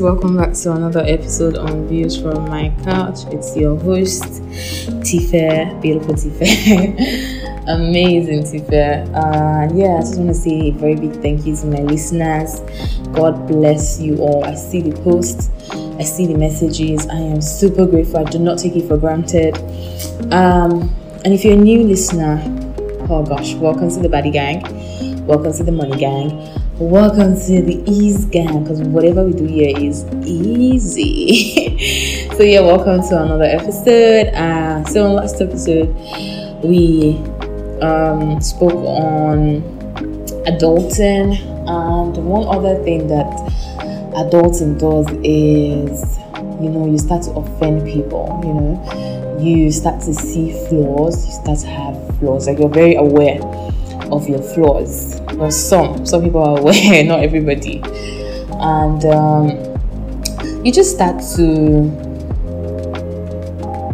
Welcome back to another episode on Views from My Couch. It's your host, Tifa, beautiful Tifa, amazing Tifa. Uh, yeah, I just want to say a very big thank you to my listeners. God bless you all. I see the posts, I see the messages. I am super grateful. I do not take it for granted. Um, and if you're a new listener, oh gosh, welcome to the Body Gang. Welcome to the Money Gang Welcome to the Ease Gang because whatever we do here is easy. so, yeah, welcome to another episode. Uh, so, in last episode, we um, spoke on adulting, and one other thing that adulting does is you know, you start to offend people, you know, you start to see flaws, you start to have flaws, like you're very aware of your flaws. Well some some people are aware not everybody. And um, you just start to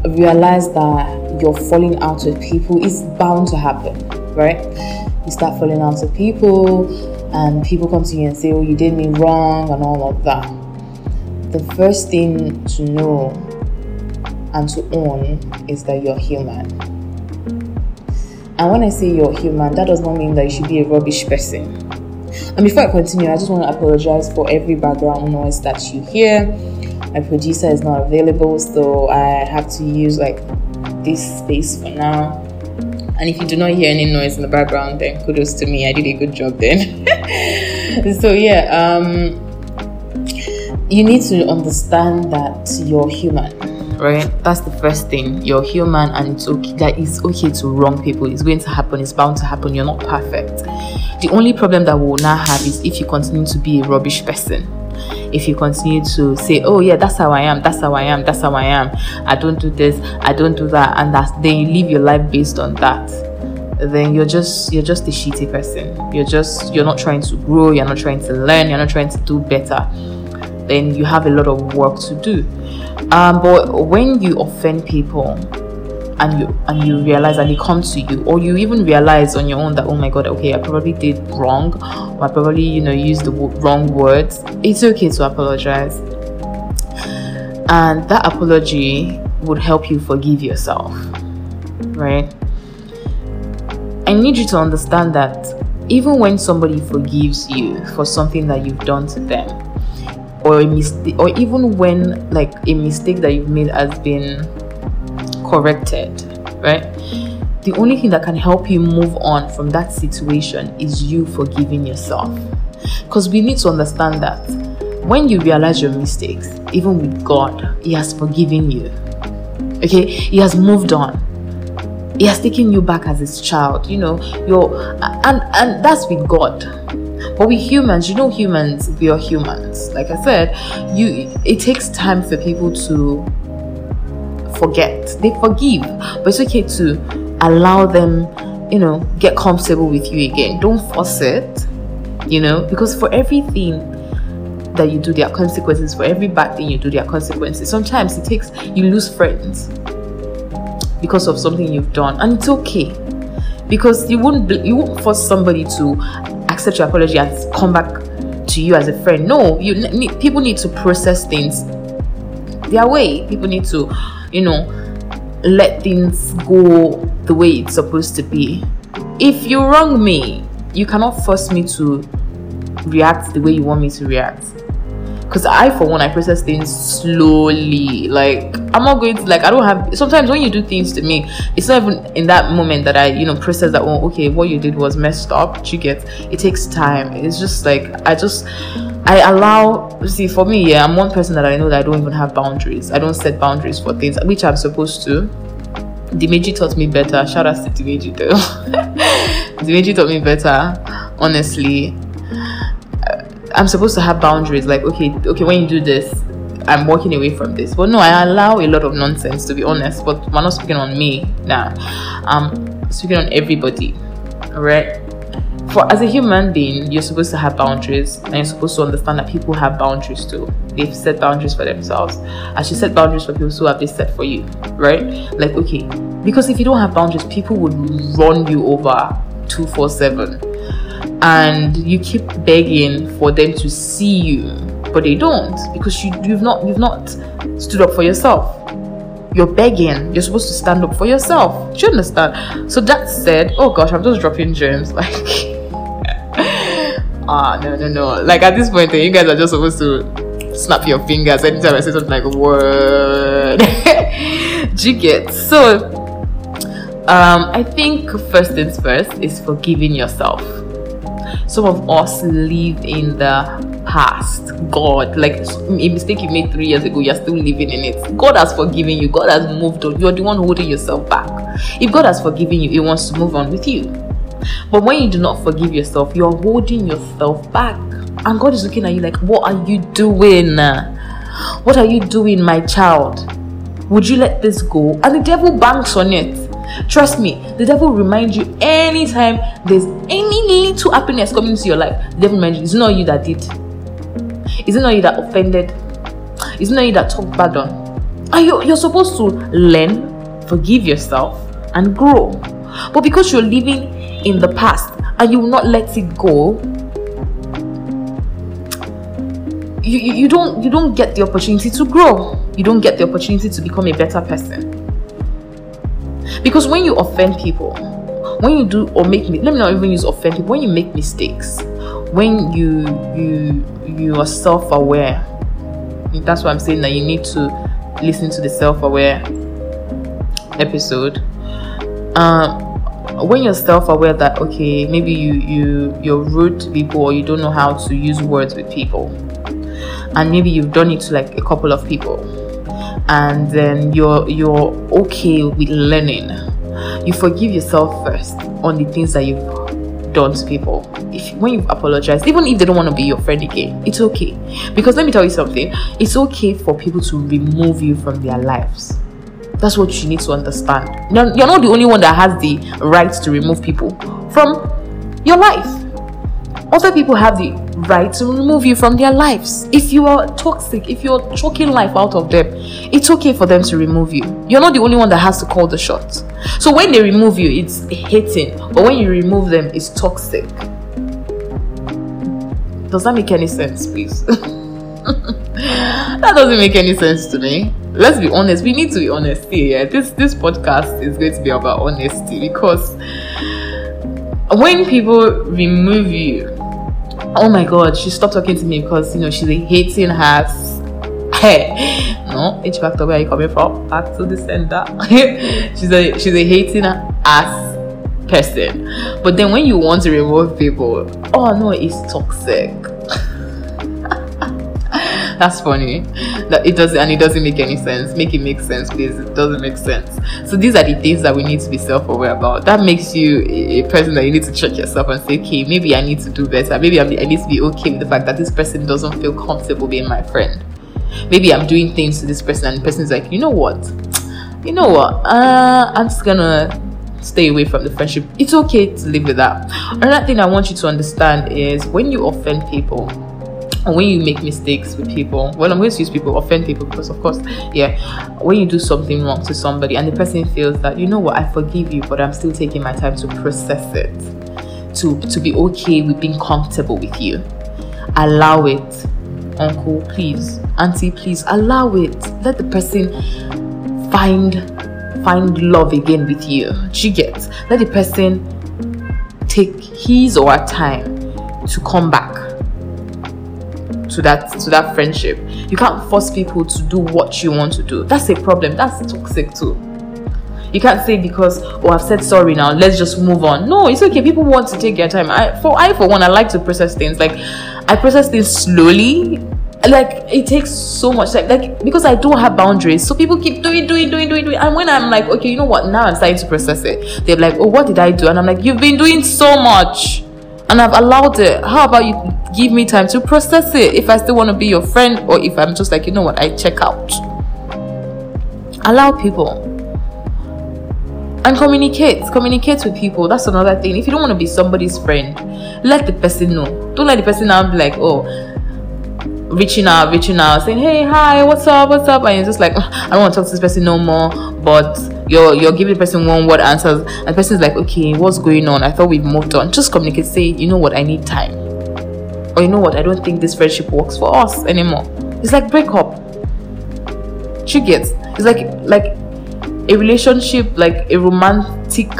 realize that you're falling out with people. Is bound to happen right? You start falling out with people and people come to you and say oh you did me wrong and all of that. The first thing to know and to own is that you're human and when I say you're human, that does not mean that you should be a rubbish person. And before I continue, I just want to apologize for every background noise that you hear. My producer is not available, so I have to use like this space for now. And if you do not hear any noise in the background, then kudos to me. I did a good job then. so yeah, um, you need to understand that you're human right? That's the first thing. You're human and it's okay that it's okay to wrong people. It's going to happen, it's bound to happen. You're not perfect. The only problem that we will now have is if you continue to be a rubbish person. If you continue to say, Oh yeah, that's how I am, that's how I am, that's how I am. I don't do this, I don't do that, and that's then you live your life based on that then you're just you're just a shitty person you're just you're not trying to grow you're not trying to learn you're not trying to do better then you have a lot of work to do. Um, but when you offend people and you and you realize and they come to you or you even realize on your own that oh my god okay i probably did wrong or i probably you know used the w- wrong words it's okay to apologize. And that apology would help you forgive yourself right? I need you to understand that even when somebody forgives you for something that you've done to them or a mistake or even when like a mistake that you've made has been corrected right? The only thing that can help you move on from that situation is you forgiving yourself. Because we need to understand that when you realize your mistakes even with god he has forgiven you okay? He has moved on. He has taken you back as his child you know? You're and and that's with god but we humans, you know, humans, we are humans. Like I said, you it takes time for people to forget. They forgive, but it's okay to allow them, you know, get comfortable with you again. Don't force it, you know, because for everything that you do, there are consequences. For every bad thing you do, there are consequences. Sometimes it takes you lose friends because of something you've done, and it's okay because you won't you won't force somebody to accept your apology and come back to you as a friend. No, you need, people need to process things their way. People need to, you know, let things go the way it's supposed to be. If you wrong me, you cannot force me to react the way you want me to react because I, for one, I process things slowly. Like I'm not going to like I don't have. Sometimes when you do things to me, it's not even in that moment that I, you know, process that. Oh, okay, what you did was messed up. You get. It takes time. It's just like I just. I allow see for me, yeah, I'm one person that I know that I don't even have boundaries. I don't set boundaries for things which I'm supposed to. Dimeji taught me better. Shout out to Dimeji though. Dimeji taught me better, honestly. I'm supposed to have boundaries. Like, okay, okay, when you do this, I'm walking away from this. But no, I allow a lot of nonsense to be honest. But we're not speaking on me now. Nah. I'm speaking on everybody. Alright. For as a human being, you're supposed to have boundaries and you're supposed to understand that people have boundaries too. They've set boundaries for themselves. As you set boundaries for people, so have they set for you. Right? Like, okay. Because if you don't have boundaries, people would run you over 247 and you keep begging for them to see you but they don't because you, you've not you've not stood up for yourself. You're begging. You're supposed to stand up for yourself. Do you understand? So that said oh gosh i'm just dropping gems like ah no no no. Like at this point you guys are just supposed to snap your fingers anytime i say something like word. Do so um i think first things first is forgiving yourself some of us live in the past. God like a mistake you made three years ago you're still living in it. God has forgiven you. God has moved on. You're the one holding yourself back. If god has forgiven you he wants to move on with you. But when you do not forgive yourself you're holding yourself back. And god is looking at you like what are you doing? What are you doing my child? Would you let this go? And the devil banks on it Trust me, the devil reminds you anytime there's any little happiness coming into your life, the devil reminds you it's not you that did. It's not you that offended. It's not you that talked bad on. And you, you're supposed to learn, forgive yourself, and grow. But because you're living in the past and you will not let it go, you, you, you don't you don't get the opportunity to grow. You don't get the opportunity to become a better person. Because when you offend people, when you do or make me let me not even use offend people, when you make mistakes, when you you you are self-aware, that's why I'm saying that you need to listen to the self-aware episode. Um when you're self-aware that okay maybe you you you're rude to people or you don't know how to use words with people and maybe you've done it to like a couple of people and then you're you're okay with learning. You forgive yourself first on the things that you've done to people. If when you've apologized even if they don't want to be your friend again it's okay. Because let me tell you something it's okay for people to remove you from their lives. That's what you need to understand. You're not the only one that has the right to remove people from your life. Other people have the right to remove you from their lives. If you are toxic, if you're choking life out of them, it's okay for them to remove you. You're not the only one that has to call the shots. So when they remove you, it's hating, but when you remove them, it's toxic. Does that make any sense, please? that doesn't make any sense to me. Let's be honest. We need to be honest here. Yeah? This this podcast is going to be about honesty because when people remove you oh my god, she stopped talking to me because you know she's hating ass. Hey, no, it's back to where you coming from? Back to the center. she's a she's a hating ass person. But then when you want to remove people, oh no, it's toxic. That's funny. That it doesn't and it doesn't make any sense. Make it make sense, please. It doesn't make sense. So these are the things that we need to be self-aware about. That makes you a person that you need to check yourself and say, okay, maybe I need to do better. Maybe I need to be okay with the fact that this person doesn't feel comfortable being my friend. Maybe I'm doing things to this person and the person's like, you know what? You know what? Uh, I'm just gonna stay away from the friendship. It's okay to live with that. Another thing I want you to understand is when you offend people, when you make mistakes with people well i'm going to use people offend people because of course yeah when you do something wrong to somebody and the person feels that you know what? I forgive you but i'm still taking my time to process it to to be okay with being comfortable with you. Allow it uncle please auntie please allow it. Let the person find find love again with you. She gets let the person take his or her time to come back to that to that friendship. You can't force people to do what you want to do. That's a problem. That's toxic too. You can't say because oh I've said sorry now, let's just move on. No, it's okay. People want to take their time. I for I for one I like to process things. Like I process things slowly. Like it takes so much time. Like because I don't have boundaries. So people keep doing, doing, doing, doing, doing. And when I'm like, okay, you know what? Now I'm starting to process it. They're like, oh, what did I do? And I'm like, you've been doing so much and I've allowed it. How about you give me time to process it if I still want to be your friend or if I'm just like, you know what, I check out. Allow people and communicate. Communicate with people. That's another thing. If you don't want to be somebody's friend, let the person know. Don't let the person now be like, oh, reaching out, reaching out, saying, hey, hi, what's up, what's up? And you're just like, I don't want to talk to this person no more. But you're you're giving the person one word answers and the person is like okay what's going on? I thought we've moved on. Just communicate say you know what? I need time. Or you know what? I don't think this friendship works for us anymore. It's like break up. She gets it's like like a relationship like a romantic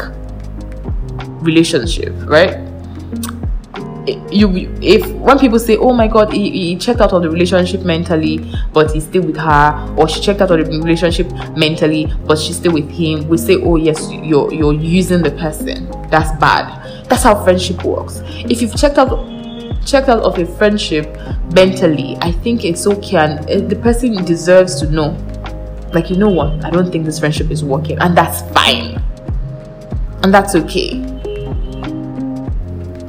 relationship right you if when people say oh my god he, he checked out of the relationship mentally but he's still with her or she checked out of the relationship mentally but she's still with him we say oh yes you're you're using the person. That's bad. That's how friendship works. If you've checked out checked out of a friendship mentally i think it's okay and the person deserves to know. Like you know what? I don't think this friendship is working and that's fine. And that's okay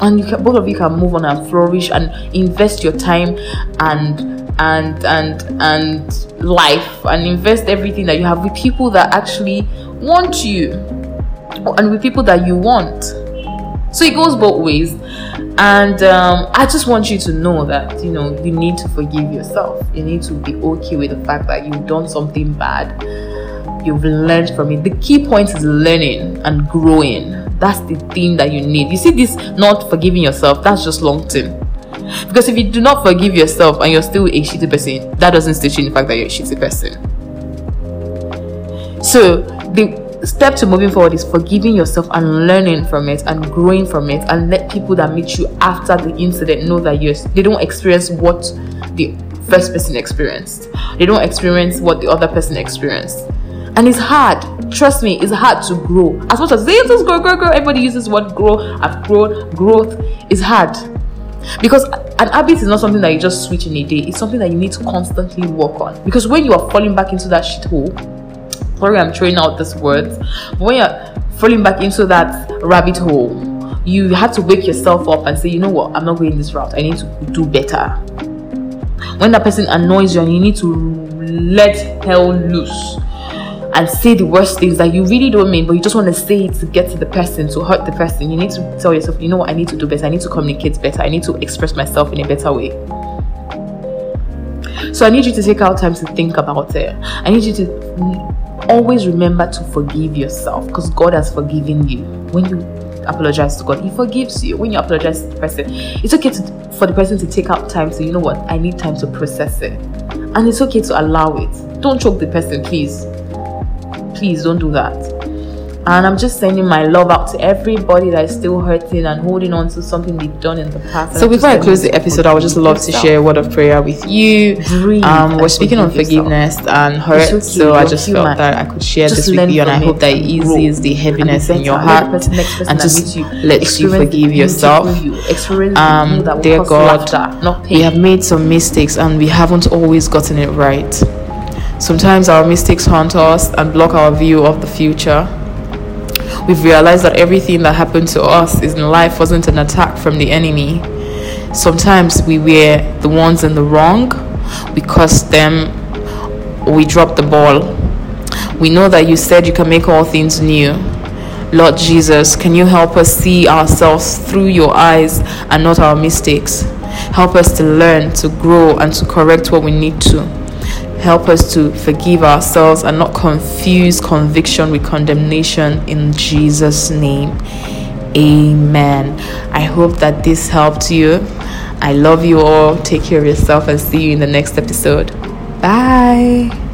and you can, both of you can move on and flourish and invest your time and and and and life and invest everything that you have with people that actually want you and with people that you want. So it goes both ways. And um, i just want you to know that you know you need to forgive yourself. You need to be okay with the fact that you've done something bad. You've learned from it. The key point is learning and growing that's the thing that you need. You see, this not forgiving yourself, that's just long term. Because if you do not forgive yourself and you're still a shitty person, that doesn't stitch in the fact that you're a shitty person. So the step to moving forward is forgiving yourself and learning from it and growing from it and let people that meet you after the incident know that you they don't experience what the first person experienced. They don't experience what the other person experienced and it's hard trust me it's hard to grow. As much as they just grow grow grow everybody uses what grow i've grown growth is hard. Because an habit is not something that you just switch in a day. It's something that you need to constantly work on. Because when you are falling back into that shit hole sorry i'm throwing out these words but when you're falling back into that rabbit hole you have to wake yourself up and say you know what? I'm not going this route. I need to do better. When that person annoys you and you need to let hell loose and say the worst things that you really don't mean, but you just want to say it to get to the person, to hurt the person. You need to tell yourself, you know what, I need to do better. I need to communicate better. I need to express myself in a better way. So I need you to take out time to think about it. I need you to always remember to forgive yourself because God has forgiven you. When you apologize to God, He forgives you. When you apologize to the person, it's okay to, for the person to take out time to, you know what, I need time to process it. And it's okay to allow it. Don't choke the person, please please don't do that. And i'm just sending my love out to everybody that is still hurting and holding on to something they've done in the past. So before i close the episode i would just love to share a word of prayer with you. Um we're speaking on forgiveness yourself. and hurt okay, so i just felt that i could share just this with you and i hope that it. eases the heaviness in your heart and just you lets you forgive yourself. um dear god laughter, we have made some mistakes and we haven't always gotten it right Sometimes our mistakes haunt us and block our view of the future. We've realized that everything that happened to us in life wasn't an attack from the enemy. Sometimes we were the ones in the wrong, we cursed them, we dropped the ball. We know that you said you can make all things new. Lord Jesus, can you help us see ourselves through your eyes and not our mistakes? Help us to learn, to grow, and to correct what we need to. Help us to forgive ourselves and not confuse conviction with condemnation in Jesus' name. Amen. I hope that this helped you. I love you all. Take care of yourself and see you in the next episode. Bye.